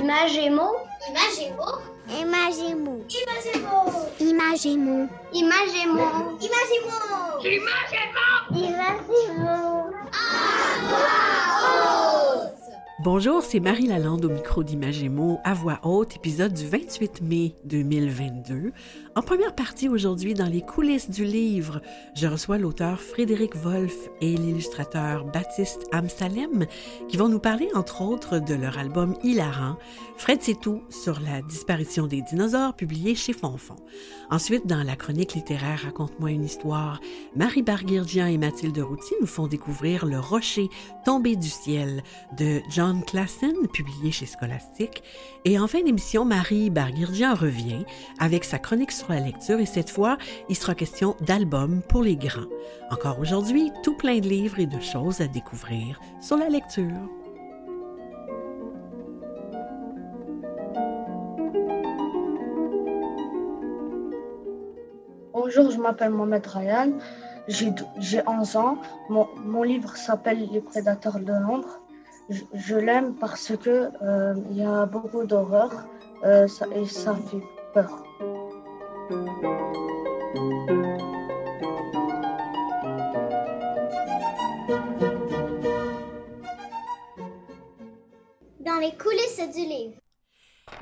Imagemo. Imagemo. Imagemo. Imagemo. Imagemo. Imagemo. Imagemo. Imagemo. Bonjour, c'est Marie Lalande au micro d'Imagémo à voix haute, épisode du 28 mai 2022. En première partie aujourd'hui, dans les coulisses du livre, je reçois l'auteur Frédéric Wolff et l'illustrateur Baptiste Amsalem qui vont nous parler entre autres de leur album hilarant, Fred c'est tout sur la disparition des dinosaures publié chez Fonfon. Ensuite, dans la chronique littéraire Raconte-moi une histoire, Marie Barguirdian et Mathilde Routy nous font découvrir Le rocher tombé du ciel de John Klassen, publié chez Scholastique. Et en fin d'émission, Marie Barguirdian revient avec sa chronique sur la lecture et cette fois, il sera question d'albums pour les grands. Encore aujourd'hui, tout plein de livres et de choses à découvrir sur la lecture. Bonjour, je m'appelle Mohamed Ryan, j'ai j'ai 11 ans. Mon livre s'appelle Les Prédateurs de l'ombre. Je, je l'aime parce que euh, il y a beaucoup d'horreur euh, ça- et ça fait peur. Dans les coulisses du livre.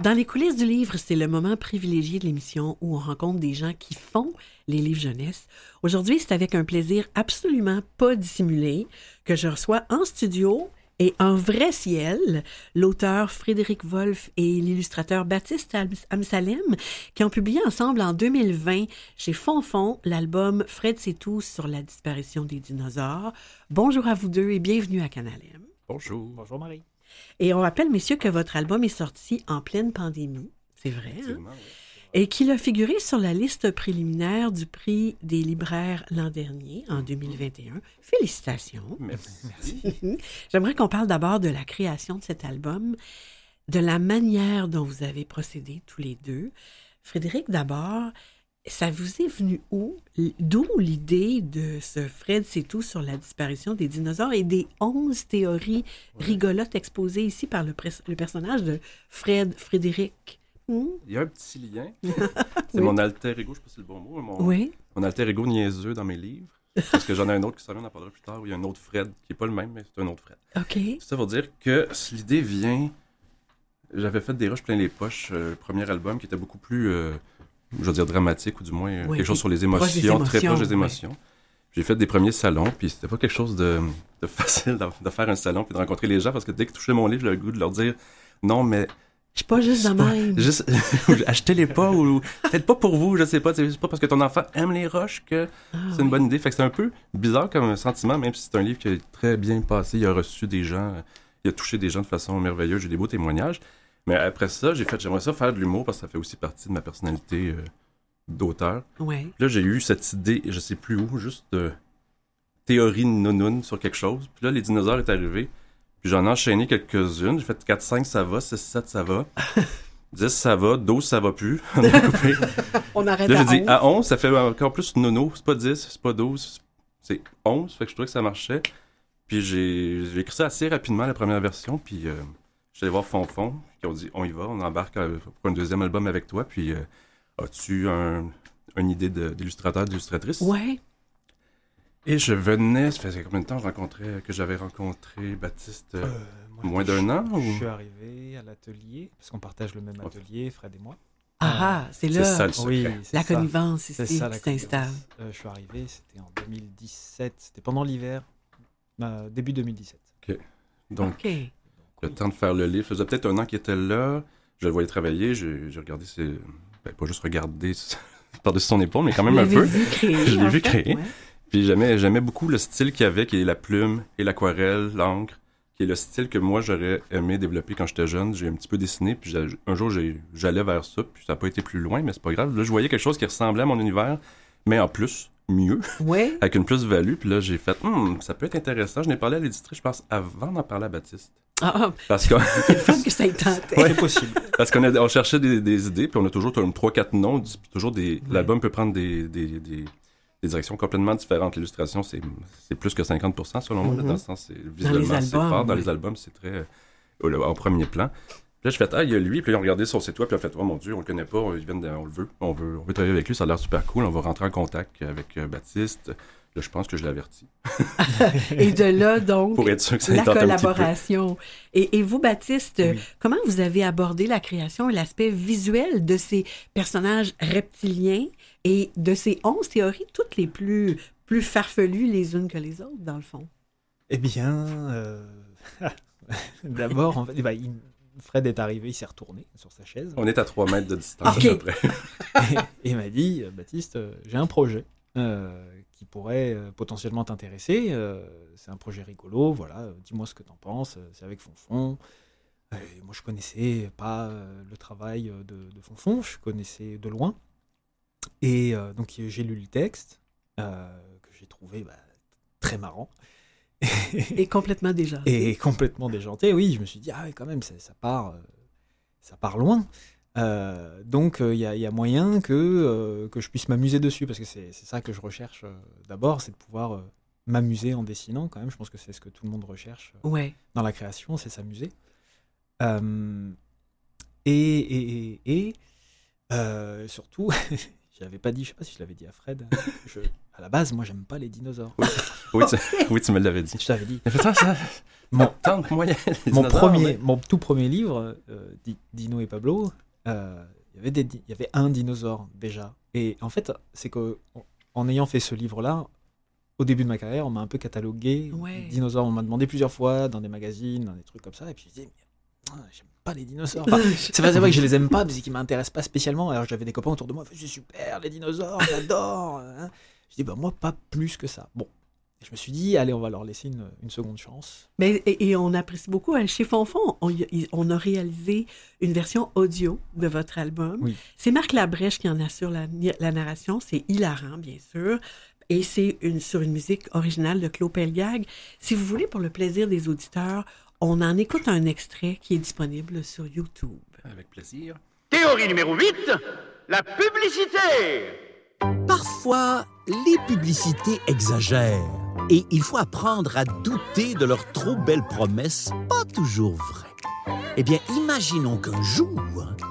Dans les coulisses du livre, c'est le moment privilégié de l'émission où on rencontre des gens qui font les livres jeunesse. Aujourd'hui, c'est avec un plaisir absolument pas dissimulé que je reçois en studio et en vrai ciel l'auteur Frédéric Wolff et l'illustrateur Baptiste Am- Amsalem qui ont publié ensemble en 2020 chez Fonfon l'album Fred c'est tout sur la disparition des dinosaures. Bonjour à vous deux et bienvenue à Canalem. Bonjour. Bonjour Marie. Et on rappelle, messieurs, que votre album est sorti en pleine pandémie. C'est vrai, hein? Oui. Et qu'il a figuré sur la liste préliminaire du prix des libraires l'an dernier, en 2021. Félicitations. Merci. J'aimerais qu'on parle d'abord de la création de cet album, de la manière dont vous avez procédé tous les deux. Frédéric, d'abord, ça vous est venu où? D'où l'idée de ce Fred, c'est tout sur la disparition des dinosaures et des 11 théories rigolotes exposées ici par le personnage de Fred, Frédéric? Hmm? Il y a un petit lien. C'est Oui. mon alter ego, je sais pas si c'est le bon mot. Mon, Oui. mon alter ego niaiseux dans mes livres. Parce que j'en ai un autre qui s'en vient, on en parlera plus tard. où Il y a un autre Fred qui n'est pas le même, mais c'est un autre Fred. OK. Ça pour dire que l'idée vient. J'avais fait des rushs plein les poches, euh, premier album qui était beaucoup plus, euh, je veux dire, dramatique ou du moins euh, Oui, quelque chose sur les émotions, très proche des émotions. J'ai fait des premiers salons, puis c'était pas quelque chose de, de facile de, de faire un salon puis de rencontrer les gens parce que dès qu'ils touchaient mon livre, j'avais le goût de leur dire non, mais Je suis pas juste de pas- même. Juste, achetez-les pas ou peut-être pas pour vous, je sais pas. C'est pas parce que ton enfant aime les roches que Ah, c'est une oui. bonne idée. Fait que c'est un peu bizarre comme sentiment, même si c'est un livre qui a très bien passé. Il a reçu des gens, il a touché des gens de façon merveilleuse. J'ai des beaux témoignages. Mais après ça, j'ai fait, j'aimerais ça faire de l'humour parce que ça fait aussi partie de ma personnalité euh, d'auteur. Ouais. Là, j'ai eu cette idée, je sais plus où, juste de théorie nounoun sur quelque chose. Puis là, les dinosaures est arrivé. Puis j'en ai enchaîné quelques-unes. J'ai fait 4, 5, ça va. 6, 7, ça va. 10, ça va. 12, ça va plus. On a coupé. On arrête Là, à j'ai dit, 11. à 11, ça fait encore plus nono. C'est pas 10, c'est pas 12, c'est 11. Fait que je trouvais que ça marchait. Puis j'ai j'ai écrit ça assez rapidement, la première version. Puis euh, j'allais voir Fonfon, qui ont dit, on y va, on embarque euh, pour un deuxième album avec toi. Puis euh, as-tu un, une idée de- d'illustrateur, d'illustratrice? Ouais. Et je venais, ça faisait combien de temps rencontrais, que j'avais rencontré Baptiste? euh, Euh, moi, moins d'un an, Je suis arrivé à l'atelier, parce qu'on partage le même atelier, Fred et moi. Ah, ah, c'est là ça le. Oui, la ça. connivence C'est ici ça la qui s'installe. Euh, je suis arrivé, c'était en 2017, c'était pendant l'hiver, euh, début 2017. Donc, OK. le temps de faire le livre. Ça faisait peut-être un an qu'il était là. Je le voyais travailler. J'ai regardé ses. Ben, pas juste regarder par-dessus son épaule, mais quand même un peu. vu créer, Je l'ai vu fait, créer. ouais. Puis j'aimais, j'aimais beaucoup le style qu'il avait, qui est la plume et l'aquarelle, l'encre, qui est le style que moi j'aurais aimé développer quand j'étais jeune. J'ai un petit peu dessiné, puis j'ai- un jour j'ai- j'allais vers ça, puis ça n'a pas été plus loin, mais c'est pas grave. Là, je voyais quelque chose qui ressemblait à mon univers, mais en plus, mieux, Ouais. avec une plus-value. Puis là, j'ai fait, Hum, ça peut être intéressant. Je n'ai parlé à l'éditrice, je pense, avant d'en parler à Baptiste. Ah, ah, Parce qu'on c'est le fun que ça ait tenté. C'est possible. parce qu'on a- on cherchait des, des idées, puis on a toujours comme 3-4 noms. puis Toujours des, Ouais. L'album peut prendre des, des, des, des directions complètement différentes. L'illustration, c'est plus que 50% selon moi. Mhm. dans le sens, c'est- visuellement, c'est fort. Dans les albums, c'est très. au, au premier plan. Puis là, je fais, ah, il y a lui. Puis ils ont regardé son site web. Puis ils ont fait, oh mon Dieu, on le connaît pas. Il vient de- on le veut. On veut, on veut travailler avec lui. Ça a l'air super cool. On va rentrer en contact avec euh, Baptiste. Là, je pense que je l'avertis. Et de là, donc, Pour être sûr que ça la collaboration. Et, et vous, Baptiste, Oui. comment vous avez abordé la création et l'aspect visuel de ces personnages reptiliens et de ces onze théories, toutes les plus, plus farfelues les unes que les autres, dans le fond? Eh bien, euh, d'abord, en fait, eh ben, il- Fred est arrivé, il s'est retourné sur sa chaise On est à 3 mètres de distance à peu près. et il m'a dit Baptiste, euh, j'ai un projet euh, qui pourrait euh, potentiellement t'intéresser. euh, c'est un projet rigolo, voilà, euh, dis-moi ce que t'en penses. C'est avec Fonfon. Et moi, je connaissais pas le travail de, de Fonfon, je connaissais de loin. Et euh, donc, j'ai lu le texte euh, que j'ai trouvé bah, très marrant. Et complètement déjà. et complètement déjanté. Oui, je me suis dit, ah ouais, quand même, ça, ça part, euh, ça part loin. Euh, donc, il y, a- y a moyen que, euh, que je puisse m'amuser dessus, parce que c'est c'est ça que je recherche euh, d'abord, c'est de pouvoir euh, m'amuser en dessinant, quand même. Je pense que c'est ce que tout le monde recherche euh, Ouais. dans la création, c'est s'amuser. Euh, et et, et, et, euh, surtout, j'avais pas dit, je sais pas si je l'avais dit à Fred, je- à la base, moi, j'aime pas les dinosaures. Oui, tu, oui, tu me l'avais dit. Je t'avais dit. Ça. Mon- premier, mais- mon tout premier livre, euh, Di- Dino et Pablo, euh, il y avait des, di- il y avait un dinosaure déjà. Et en fait, c'est que en- ayant fait ce livre-là, au début de ma carrière, on m'a un peu catalogué Ouais. dinosaures. On m'a demandé plusieurs fois dans des magazines, dans des trucs comme ça, et puis je disais, ah, j'aime pas les dinosaures. Enfin, c'est pas vrai que je les aime pas, mais c'est qu'ils m'intéressent pas spécialement. Alors j'avais des copains autour de moi, c'est super, les dinosaures, j'adore. hein. Je dis, bah moi, pas plus que ça. Bon. Et je me suis dit, allez, on va leur laisser une, une seconde chance. Mais, et, et on apprécie beaucoup. hein, Chez Fonfon, on, a- on a réalisé une version audio de votre album. Oui. C'est Marc Labrèche qui en assure la, la narration. C'est hilarant, bien sûr. Et c'est une, sur une musique originale de Claude Pelgag. Si vous voulez, pour le plaisir des auditeurs, on en écoute un extrait qui est disponible sur YouTube. Avec plaisir. Théorie numéro 8, la publicité. Parfois, les publicités exagèrent et il faut apprendre à douter de leurs trop belles promesses, pas toujours vraies. Eh bien, imaginons qu'un jour,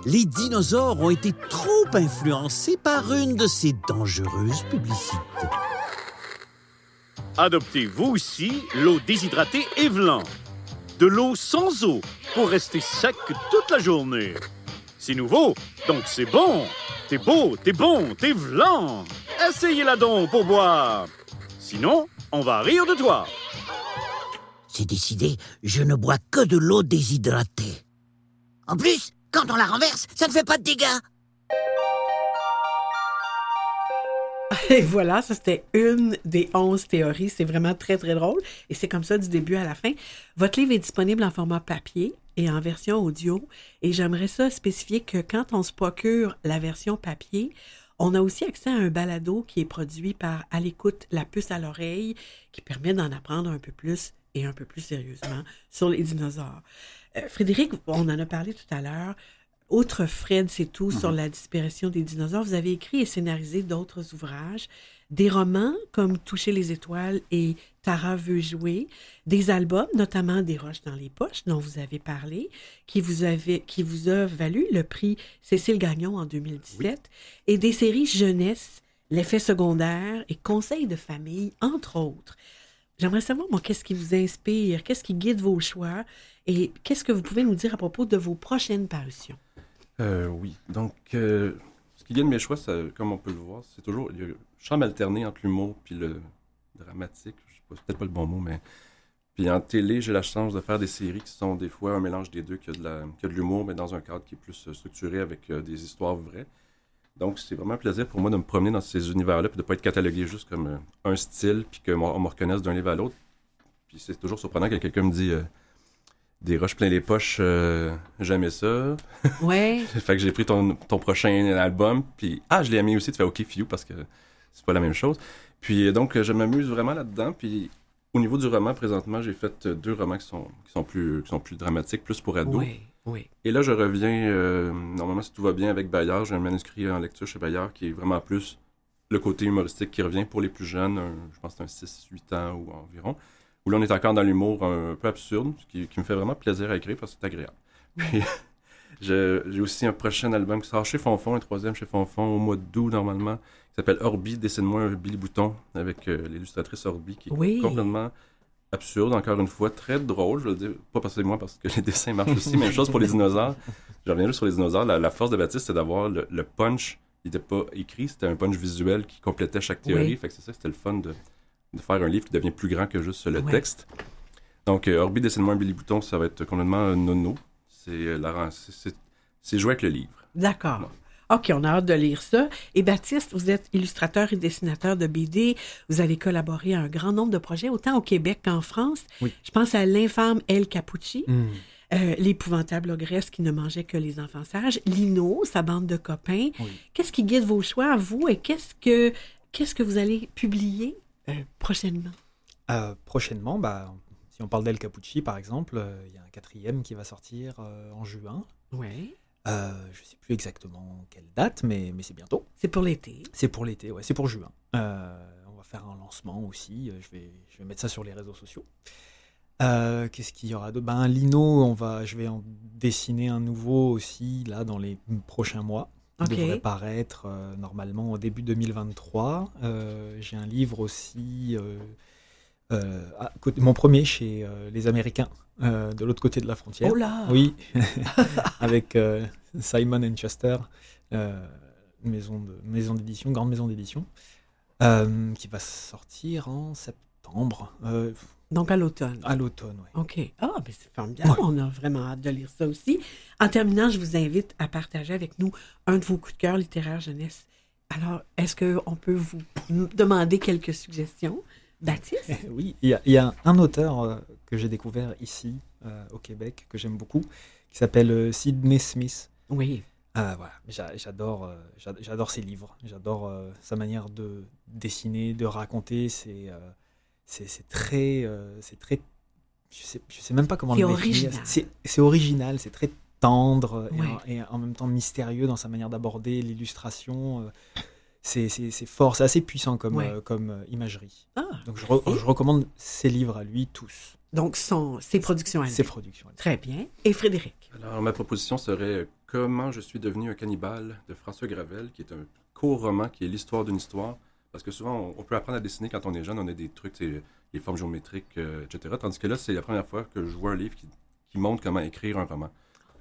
les dinosaures ont été trop influencés par une de ces dangereuses publicités. Adoptez vous aussi l'eau déshydratée Evelan. De l'eau sans eau pour rester sec toute la journée. C'est nouveau, donc c'est bon. T'es beau, t'es bon, t'es vlan. Essayez-la donc pour boire. Sinon, on va rire de toi. C'est décidé, je ne bois que de l'eau déshydratée. En plus, quand on la renverse, ça ne fait pas de dégâts. Et voilà, ça c'était une des onze théories. C'est vraiment très, très drôle. Et c'est comme ça du début à la fin. Votre livre est disponible en format papier et en version audio. Et j'aimerais ça spécifier que quand on se procure la version papier, on a aussi accès à un balado qui est produit par À l'écoute, la puce à l'oreille, qui permet d'en apprendre un peu plus et un peu plus sérieusement sur les dinosaures. Euh, Frédéric, on en a parlé tout à l'heure. Outre Fred, c'est tout sur la disparition des dinosaures, vous avez écrit et scénarisé d'autres ouvrages, des romans comme Toucher les étoiles et Tara veut jouer, des albums, notamment Des roches dans les poches, dont vous avez parlé, qui vous, avez, qui vous a valu le prix Cécile Gagnon en 2017, et des séries jeunesse, L'effet secondaire et Conseils de famille, entre autres. J'aimerais savoir, moi, qu'est-ce qui vous inspire, qu'est-ce qui guide vos choix et qu'est-ce que vous pouvez nous dire à propos de vos prochaines parutions? Euh, oui. Donc, euh, ce qui guide mes choix, ça, comme on peut le voir, c'est toujours. Il y a un charme alterné entre l'humour puis le dramatique. Je sais pas, c'est peut-être pas le bon mot, mais. Puis en télé, j'ai la chance de faire des séries qui sont des fois un mélange des deux, qui a de, la- qui a de l'humour, mais dans un cadre qui est plus euh, structuré avec euh, des histoires vraies. Donc, c'est vraiment un plaisir pour moi de me promener dans ces univers-là, puis de ne pas être catalogué juste comme euh, un style, puis qu'on me reconnaisse d'un livre à l'autre. Puis c'est toujours surprenant que quelqu'un me euh, des roches plein les poches, euh, j'aimais ça. Ouais. fait que j'ai pris ton, ton prochain album, puis ah, je l'ai aimé aussi, tu fais OK Few parce que c'est pas la même chose. Puis euh, donc, euh, je m'amuse vraiment là-dedans. Puis au niveau du roman, présentement, j'ai fait euh, deux romans qui sont, qui sont, plus, qui sont plus dramatiques, plus pour ados. Oui, oui. Et là, je reviens, euh, normalement, si tout va bien avec Bayard, j'ai un manuscrit en lecture chez Bayard qui est vraiment plus le côté humoristique qui revient pour les plus jeunes, un- je pense que c'est un 6-8 ans ou environ, où là, on est encore dans l'humour un peu absurde, ce qui, qui me fait vraiment plaisir à écrire parce que c'est agréable. Puis, j'ai aussi un prochain album qui sort chez Fonfon, un troisième chez Fonfon, au mois d'août normalement, s'appelle Orbi, Dessine-moi un Billy Bouton, avec euh, l'illustratrice Orbi, qui est Oui. complètement absurde, encore une fois, très drôle, je veux le dire, pas parce que moi, parce que les dessins marchent aussi, même chose pour les dinosaures. Je reviens juste sur les dinosaures, la, la force de Baptiste, c'est d'avoir le, le punch, il n'était pas écrit, c'était un punch visuel qui complétait chaque théorie, Oui. fait que c'est ça, c'était le fun de, de faire un livre qui devient plus grand que juste le texte. Donc, euh, Orbi, Dessine-moi un Billy Bouton, ça va être complètement euh, nono. C'est euh, c'est jouer avec le livre. D'accord. OK, on a hâte de lire ça. Et Baptiste, vous êtes illustrateur et dessinateur de BD. Vous avez collaboré à un grand nombre de projets, autant au Québec qu'en France. Oui. Je pense à l'infâme El Capucci, Hmm. euh, l'épouvantable ogresse qui ne mangeait que les enfants sages, Lino, sa bande de copains. Oui. Qu'est-ce qui guide vos choix à vous et qu'est-ce que, qu'est-ce que vous allez publier euh, prochainement? Euh, prochainement, bah, si on parle d'El Capucci par exemple, il y a un quatrième qui va sortir en juin. Oui. Euh, je ne sais plus exactement quelle date, mais, mais c'est bientôt. C'est pour l'été. C'est pour l'été, ouais, c'est pour juin. Euh, on va faire un lancement aussi. euh, Je vais, je vais mettre ça sur les réseaux sociaux. Euh, Qu'est-ce qu'il y aura d'autre? Ben, Lino, on va, je vais en dessiner un nouveau aussi là dans les prochains mois. Il OK. devrait paraître normalement au début 2023. Euh, J'ai un livre aussi, euh, à côté- mon premier chez euh, les Américains, euh, de l'autre côté de la frontière. Oh là! Oui, avec Simon Chester, maison de maison d'édition, grande maison d'édition, qui va sortir en septembre, Donc à l'automne. à l'automne. ouais. OK. Ah, ben c'est formidable. Ouais. On a vraiment hâte de lire ça aussi. En terminant, je vous invite à partager avec nous un de vos coups de cœur littéraires jeunesse. Alors, est-ce qu'on peut vous demander quelques suggestions? Baptiste? Oui, il y a, il y a un auteur euh, que j'ai découvert ici euh, au Québec que j'aime beaucoup, qui s'appelle euh, Sidney Smith. Oui. Euh, voilà, j'a- j'adore, j'a- j'adore ses livres, j'adore sa manière de dessiner, de raconter. C'est, très, c'est très, je sais, je sais même pas comment le définir. C'est, original, c'est très tendre et Ouais. en- et, en même temps mystérieux dans sa manière d'aborder l'illustration. C'est, fort, c'est assez puissant comme, Ouais. euh, comme euh, imagerie. Ah, Donc je, re- merci. je recommande ses livres à lui tous, Donc, son, ses productions à lui. ses productions. à lui. Très bien. Et Frédéric? Alors, ma proposition serait euh, Comment je suis devenu un cannibale de François Gravel, qui est un court roman qui est l'histoire d'une histoire. Parce que souvent, on, on peut apprendre à dessiner quand on est jeune, on a des trucs, les formes géométriques, euh, etc. Tandis que là, c'est la première fois que je vois un livre qui, qui montre comment écrire un roman.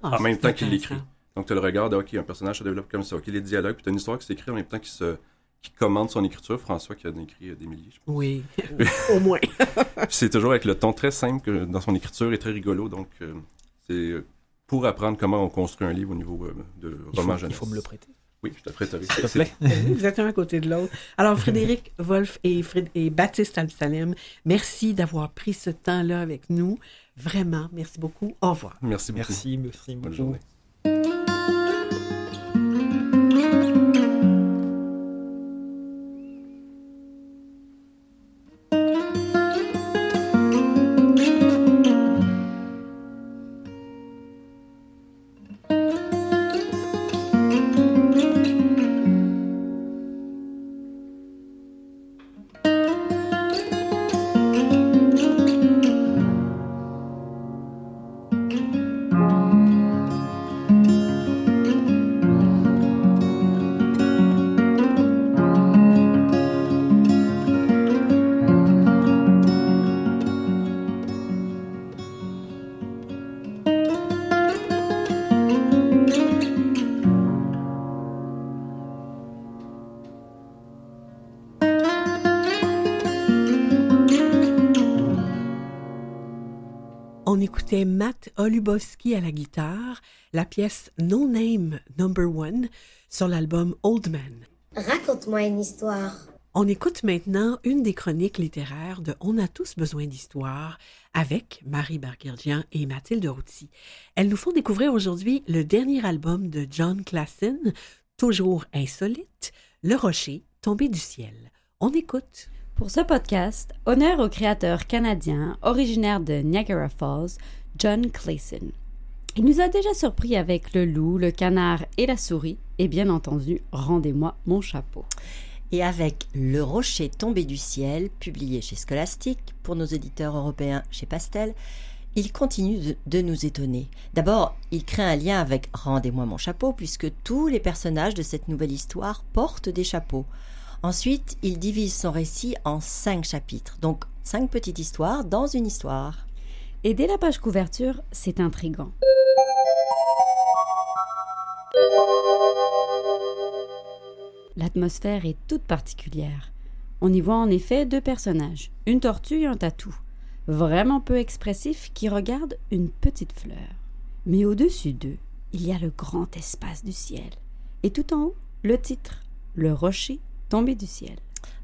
Ah, en même temps qu'il l'écrit. Donc, tu as le regard de, OK, un personnage se développe comme ça, OK, les dialogues, puis tu as une histoire qui s'écrit en même temps qui, se, qui commande son écriture. François qui a écrit euh, des milliers, je pense. Oui, au moins. Puis c'est toujours avec le ton très simple que, dans son écriture et très rigolo. Donc, euh, c'est euh, pour apprendre comment on construit un livre au niveau euh, de Il faut, roman il jeunesse. faut me le prêter, Oui, je te prêterai. s'il te plaît. Vous êtes un à côté de l'autre. Alors, Frédéric Wolf et, Fréd- et Baptiste Absalem, merci d'avoir pris ce temps-là avec nous. Vraiment, merci beaucoup. Au revoir. Merci beaucoup. Merci, merci Bonne journée. Écoutait Matt Olubowski à la guitare, la pièce No Name Number One sur l'album Old Man. Raconte-moi une histoire. On écoute maintenant une des chroniques littéraires de On a tous besoin d'histoire avec Marie Barguerdian et Mathilde Routy. Elles nous font découvrir aujourd'hui le dernier album de John Klassen, toujours insolite, Le Rocher tombé du ciel. On écoute. Pour ce podcast, honneur au créateur canadien originaire de Niagara Falls, John Clayson. Il nous a déjà surpris avec le loup, le canard et la souris, et bien entendu, rendez-moi mon chapeau. Et avec Le rocher tombé du ciel, publié chez Scholastic, pour nos éditeurs européens chez Pastel, il continue de, nous étonner. D'abord, il crée un lien avec Rendez-moi mon chapeau, puisque tous les personnages de cette nouvelle histoire portent des chapeaux. Ensuite, il divise son récit en cinq chapitres, donc cinq petites histoires dans une histoire. Et dès la page couverture, c'est intrigant. L'atmosphère est toute particulière. On y voit en effet deux personnages, une tortue et un tatou, vraiment peu expressifs qui regardent une petite fleur. Mais au-dessus d'eux, il y a le grand espace du ciel. Et tout en haut, le titre, Le rocher tombé du ciel.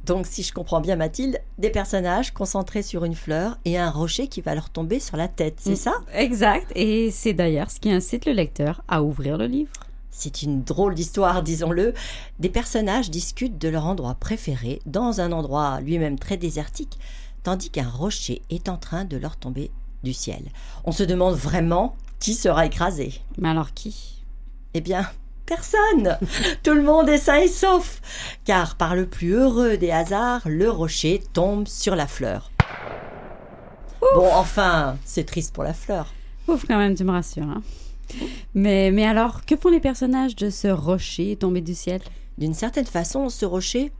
Donc, si je comprends bien Mathilde, des personnages concentrés sur une fleur et un rocher qui va leur tomber sur la tête, c'est ça? Exact, et c'est d'ailleurs ce qui incite le lecteur à ouvrir le livre. C'est une drôle d'histoire, disons-le. Des personnages discutent de leur endroit préféré dans un endroit lui-même très désertique, tandis qu'un rocher est en train de leur tomber du ciel. On se demande vraiment qui sera écrasé. Mais alors qui? Eh bien, personne Tout le monde est sain et sauf Car par le plus heureux des hasards, le rocher tombe sur la fleur. Bon, enfin, c'est triste pour la fleur. Ouf, quand même, tu me rassures. Hein. Mais, mais alors, que font les personnages de ce rocher tombé du ciel? D'une certaine façon, ce rocher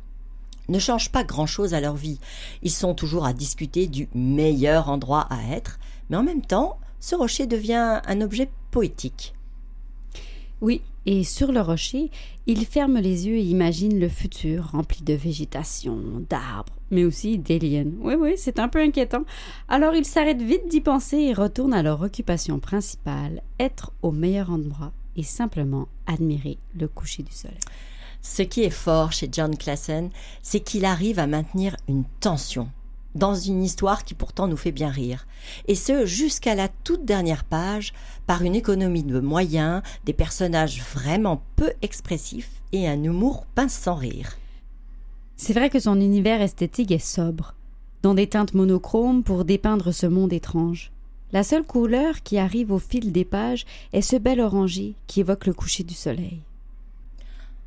ne change pas grand-chose à leur vie. Ils sont toujours à discuter du meilleur endroit à être, mais en même temps, ce rocher devient un objet poétique. Oui, et sur le rocher, il ferme les yeux et imagine le futur rempli de végétation, d'arbres, mais aussi d'aliens. Oui, oui, c'est un peu inquiétant. Alors il s'arrête vite d'y penser et retourne à leur occupation principale, être au meilleur endroit et simplement admirer le coucher du soleil. Ce qui est fort chez John Classen, c'est qu'il arrive à maintenir une tension dans une histoire qui pourtant nous fait bien rire. Et ce, jusqu'à la toute dernière page, par une économie de moyens, des personnages vraiment peu expressifs et un humour pince sans rire. C'est vrai que son univers esthétique est sobre, dans des teintes monochromes pour dépeindre ce monde étrange. La seule couleur qui arrive au fil des pages est ce bel orangé qui évoque le coucher du soleil.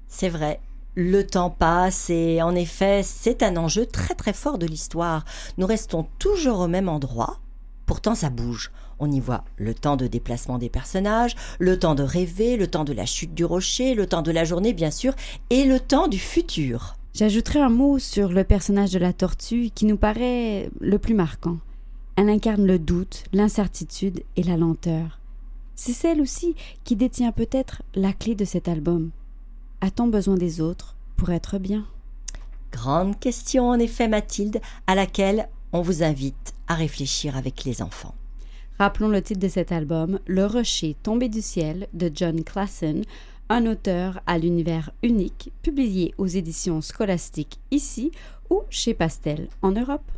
C'est vrai, le temps passe et en effet, c'est un enjeu très très fort de l'histoire. Nous restons toujours au même endroit, pourtant ça bouge. On y voit le temps de déplacement des personnages, le temps de rêver, le temps de la chute du rocher, le temps de la journée bien sûr, et le temps du futur. J'ajouterai un mot sur le personnage de la tortue qui nous paraît le plus marquant. Elle incarne le doute, l'incertitude et la lenteur. C'est celle aussi qui détient peut-être la clé de cet album. A-t-on besoin des autres pour être bien? Grande question en effet Mathilde, à laquelle on vous invite à réfléchir avec les enfants. Rappelons le titre de cet album, Le rocher tombé du ciel de John Classen, un auteur à l'univers unique, publié aux éditions scolastiques ici ou chez Pastel en Europe.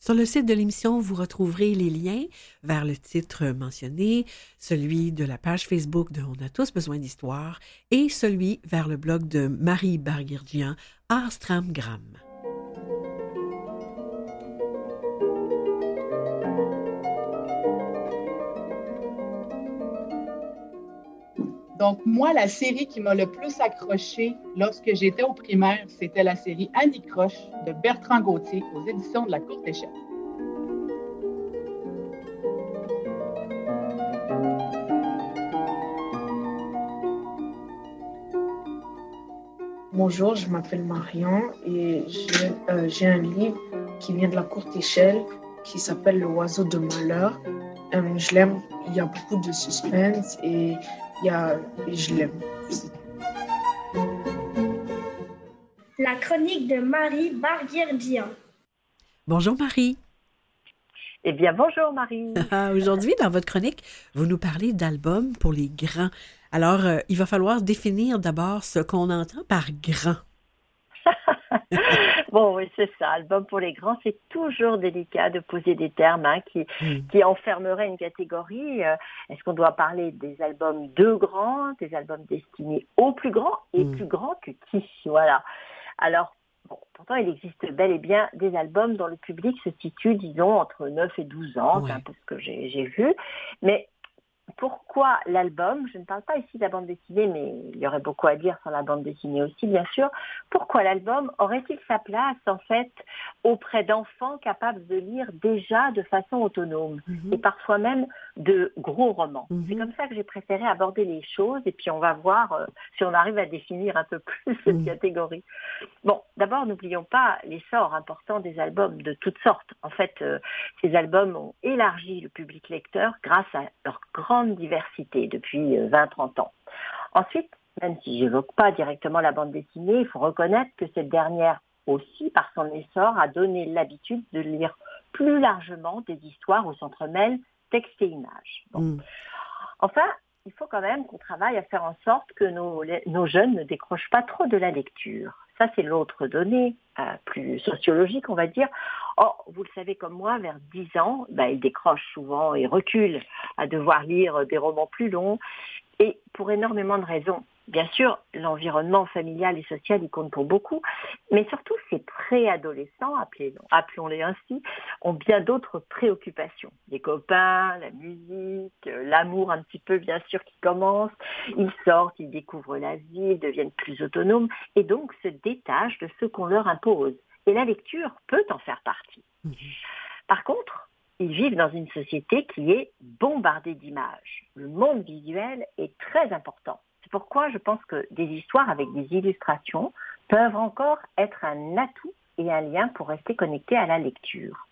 Sur le site de l'émission, vous retrouverez les liens vers le titre mentionné, celui de la page Facebook de On a tous besoin d'histoire et celui vers le blog de Marie Barguirdian, Arstramgram. Donc, moi, la série qui m'a le plus accroché lorsque j'étais au primaire, c'était la série Annie Croche de Bertrand Gauthier aux éditions de la Courte Échelle. Bonjour, je m'appelle Marion et j'ai euh, un livre qui vient de la courte échelle qui s'appelle Le oiseau de malheur. Euh, je l'aime, il y a beaucoup de suspense et, il y a, et je l'aime. La chronique de Marie Barguirdian. Bonjour Marie. Eh bien, bonjour Marie. Aujourd'hui, dans votre chronique, vous nous parlez d'albums pour les grands. Alors, euh, il va falloir définir d'abord ce qu'on entend par grand. bon, oui, c'est ça. Album pour les grands, c'est toujours délicat de poser des termes hein, qui, qui enfermeraient une catégorie. Euh, Est-ce qu'on doit parler des albums de grands, des albums destinés aux plus grands et Mm. plus grands que qui Voilà. Alors, bon, pourtant, il existe bel et bien des albums dont le public se situe, disons, entre 9 et 12 ans. C'est un peu ce que j'ai j'ai vu. Mais pourquoi l'album Je ne parle pas ici de la bande dessinée, mais il y aurait beaucoup à dire sur la bande dessinée aussi, bien sûr. Pourquoi l'album aurait-il sa place, en fait, auprès d'enfants capables de lire déjà de façon autonome? Mhm. et parfois même de gros romans C'est comme ça que j'ai préféré aborder les choses et puis on va voir euh, si on arrive à définir un peu plus cette Mhm. catégorie. Bon, d'abord, n'oublions pas l'essor important des albums de toutes sortes. En fait, euh, ces albums ont élargi le public lecteur grâce à leur grande diversité depuis euh, 20-30 ans. Ensuite, même si j'évoque pas directement la bande dessinée, il faut reconnaître que cette dernière aussi, par son essor, a donné l'habitude de lire plus largement des histoires où s'entremêlent texte et images. Mm. Enfin, il faut quand même qu'on travaille à faire en sorte que nos, nos jeunes ne décrochent pas trop de la lecture. Ça, c'est l'autre donnée, euh, plus sociologique, on va dire. Or, vous le savez comme moi, vers 10 ans, ben, ils décrochent souvent et reculent à devoir lire des romans plus longs, et pour énormément de raisons. Bien sûr, l'environnement familial et social y compte pour beaucoup, mais surtout ces préadolescents, appelons-les ainsi, ont bien d'autres préoccupations. Les copains, la musique, euh, l'amour un petit peu bien sûr qui commence. Ils sortent, ils découvrent la vie, ils deviennent plus autonomes et donc se détachent de ce qu'on leur impose. Et la lecture peut en faire partie. Par contre, ils vivent dans une société qui est bombardée d'images. Le monde visuel est très important. C'est pourquoi je pense que des histoires avec des illustrations peuvent encore être un atout et un lien pour rester connecté à la lecture.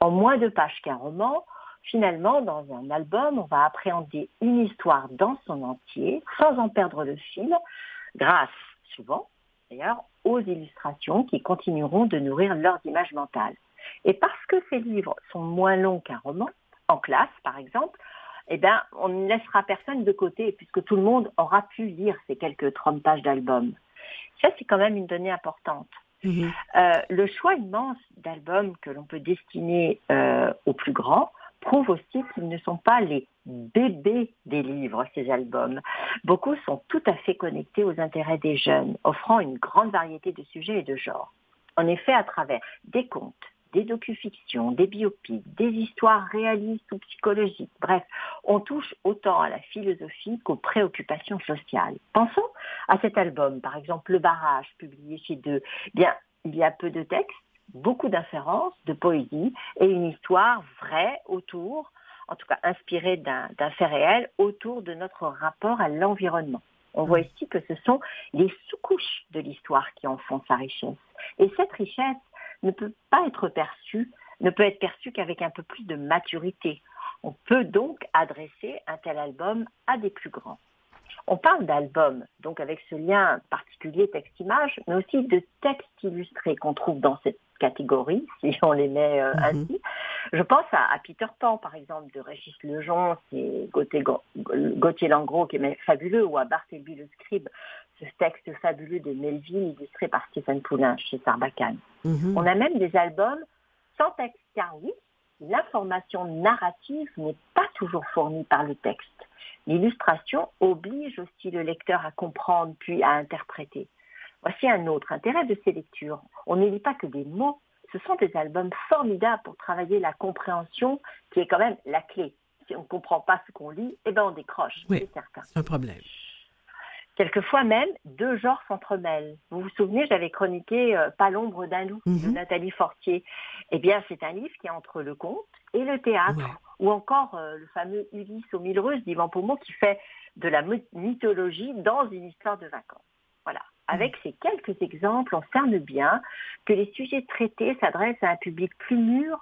En moins de pages qu'un roman, finalement, dans un album, on va appréhender une histoire dans son entier, sans en perdre le fil, grâce, souvent, d'ailleurs, aux illustrations qui continueront de nourrir leurs images mentales. Et parce que ces livres sont moins longs qu'un roman, en classe par exemple, eh ben, on ne laissera personne de côté puisque tout le monde aura pu lire ces quelques 30 pages d'album. Ça, c'est quand même une donnée importante. Mhm. Euh, le choix immense d'albums que l'on peut destiner euh, aux plus grands prouve aussi qu'ils ne sont pas les bébés des livres, ces albums. Beaucoup sont tout à fait connectés aux intérêts des jeunes, offrant une grande variété de sujets et de genres. En effet, à travers des contes, des docufictions, des biopics, des histoires réalistes ou psychologiques. Bref, on touche autant à la philosophie qu'aux préoccupations sociales. Pensons à cet album, par exemple Le Barrage, publié chez Deux. Bien, il y a peu de texte, beaucoup d'inférences, de poésie et une histoire vraie autour, en tout cas inspirée d'un fait réel, autour de notre rapport à l'environnement. On voit ici que ce sont les sous-couches de l'histoire qui en font sa richesse. Et cette richesse ne peut pas être perçue, ne peut être perçue qu'avec un peu plus de maturité. On peut donc adresser un tel album à des plus grands. On parle d'album, donc avec ce lien particulier texte-image, mais aussi de textes illustrés qu'on trouve dans cette catégorie, si on les met euh, ainsi. Je pense à, à Peter Pan, par exemple, de Régis Lejean, c'est Gauthier, Gauthier Langros qui est fabuleux, ou à Bartleby le Scribe, ce texte fabuleux de Melville illustré par Stéphane Poulain chez Sarbacane. Mhm. On a même des albums sans texte, car oui, l'information narrative n'est pas toujours fournie par le texte. L'illustration oblige aussi le lecteur à comprendre puis à interpréter. Voici un autre intérêt de ces lectures. On ne lit pas que des mots, ce sont des albums formidables pour travailler la compréhension qui est quand même la clé. Si on ne comprend pas ce qu'on lit, eh ben on décroche, Oui, c'est certain. c'est un problème. Quelquefois même, deux genres s'entremêlent. Vous vous souvenez, j'avais chroniqué euh, Pas l'ombre d'un loup de Mhm. Nathalie Fortier. Eh bien, c'est un livre qui est entre le conte et le théâtre, Ouais. ou encore euh, le fameux Ulysse aux mille ruses d'Ivan Pomo qui fait de la my- mythologie dans une histoire de vacances. Voilà. Avec ces quelques exemples, on cerne bien que les sujets traités s'adressent à un public plus mûr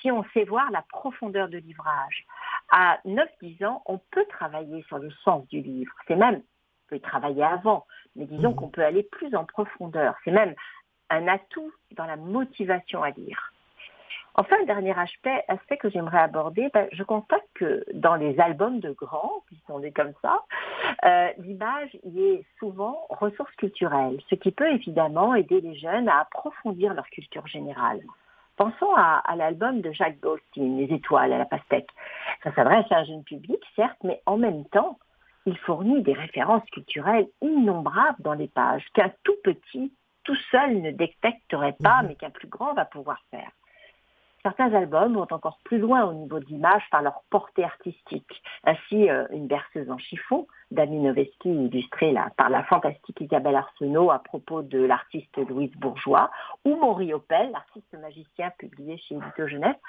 si on sait voir la profondeur de livrage. À 9-10 ans, on peut travailler sur le sens du livre. C'est même, peut y travailler avant, mais disons qu'on peut aller plus en profondeur. C'est même un atout dans la motivation à lire. Enfin, le dernier aspect, aspect que j'aimerais aborder, ben, je constate que dans les albums de grands, qui sont des comme ça, euh, l'image y est souvent ressource culturelle, ce qui peut évidemment aider les jeunes à approfondir leur culture générale. Pensons à, à l'album de Jacques Goldstein, Les étoiles à la pastèque. Ça s'adresse à un jeune public, certes, mais en même temps, il fournit des références culturelles innombrables dans les pages qu'un tout petit, tout seul ne détecterait pas, mais qu'un plus grand va pouvoir faire. Certains albums vont encore plus loin au niveau d'image par leur portée artistique. Ainsi, euh, Une berceuse en chiffon d'Annie Noveski, illustrée par la fantastique Isabelle Arsenault à propos de l'artiste Louise Bourgeois, ou Mon Riopel, l'artiste magicien publié chez Édito Jeunesse,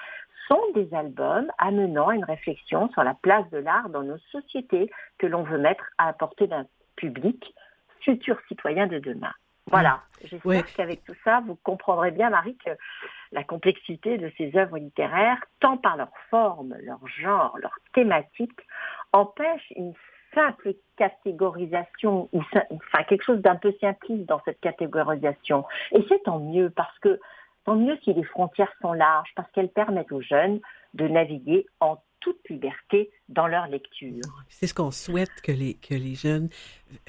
sont des albums amenant une réflexion sur la place de l'art dans nos sociétés que l'on veut mettre à la portée d'un public, futur citoyen de demain. Voilà, j'espère qu'avec tout ça, vous comprendrez bien, Marie, que la complexité de ces œuvres littéraires, tant par leur forme, leur genre, leur thématique, empêche une simple catégorisation, ou enfin quelque chose d'un peu simpliste dans cette catégorisation. Et c'est tant mieux, parce que tant mieux si les frontières sont larges, parce qu'elles permettent aux jeunes de naviguer en toute liberté dans leur lecture. C'est ce qu'on souhaite que les, que les jeunes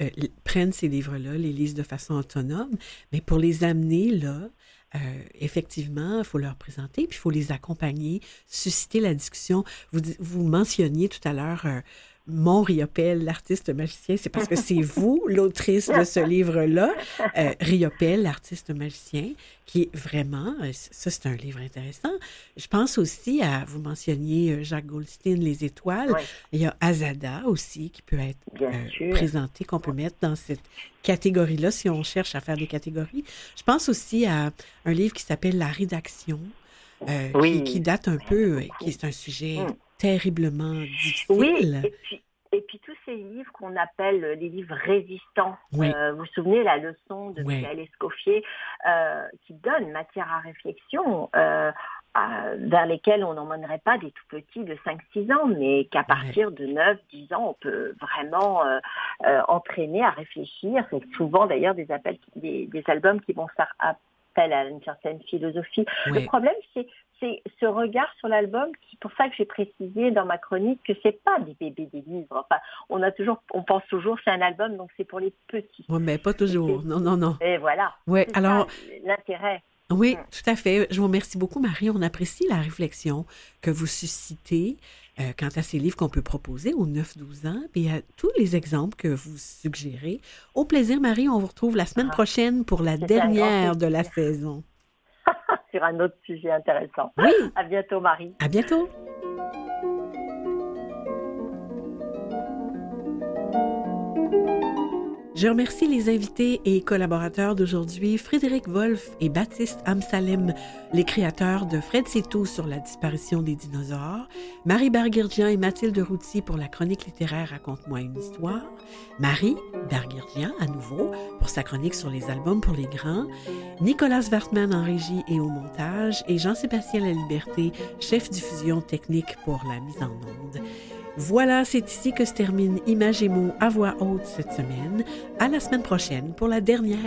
euh, prennent ces livres-là, les lisent de façon autonome, mais pour les amener là, euh, effectivement, il faut leur présenter, puis il faut les accompagner, susciter la discussion. Vous, vous mentionniez tout à l'heure euh, mon Riopel, l'artiste magicien, c'est parce que c'est vous, l'autrice de ce livre-là, euh, Riopel, l'artiste magicien, qui est vraiment, euh, ça c'est un livre intéressant. Je pense aussi à, vous mentionniez euh, Jacques Goldstein, Les Étoiles, il y a Azada aussi qui peut être euh, présenté, qu'on peut mettre dans cette catégorie-là si on cherche à faire des catégories. Je pense aussi à un livre qui s'appelle La rédaction, qui, date un peu, qui est un sujet... Terriblement difficile. Oui, et puis, et puis tous ces livres qu'on appelle les livres résistants. Euh, vous vous souvenez la leçon de oui. Michael Escoffier euh, qui donne matière à réflexion. Euh, vers lesquels on n'emmènerait pas des tout petits de 5-6 ans, mais qu'à partir de 9-10 ans, on peut vraiment entraîner à réfléchir. C'est souvent d'ailleurs des, appels, des, des, albums qui vont faire appel à une certaine philosophie. Le problème, c'est c'est ce regard sur l'album, c'est pour ça que j'ai précisé dans ma chronique que c'est pas des bébés des livres. Enfin, on a toujours, on pense toujours c'est un album, donc c'est pour les petits. Oui, mais pas toujours. Non, non, non. Et voilà. Oui, alors l'intérêt. Oui, mm. tout à fait. Je vous remercie beaucoup, Marie. On apprécie la réflexion que vous suscitez euh, quant à ces livres qu'on peut proposer aux 9-12 ans, et à tous les exemples que vous suggérez. Au plaisir, Marie. On vous retrouve la semaine ah. prochaine pour la dernière de la saison. Sur un autre sujet intéressant. Oui. À bientôt, Marie. À bientôt. Je remercie les invités et collaborateurs d'aujourd'hui, Frédéric Wolf et Baptiste Amsalem, les créateurs de Fred tout sur la disparition des dinosaures, Marie Barguirgian et Mathilde Routy pour la chronique littéraire Raconte-moi une histoire, Marie Barguirgian à nouveau pour sa chronique sur les albums pour les grands, Nicolas Wertmann en régie et au montage et Jean-Sébastien La Liberté, chef diffusion technique pour la mise en onde. Voilà, c'est ici que se termine Image et mots à voix haute cette semaine. À la semaine prochaine pour la dernière.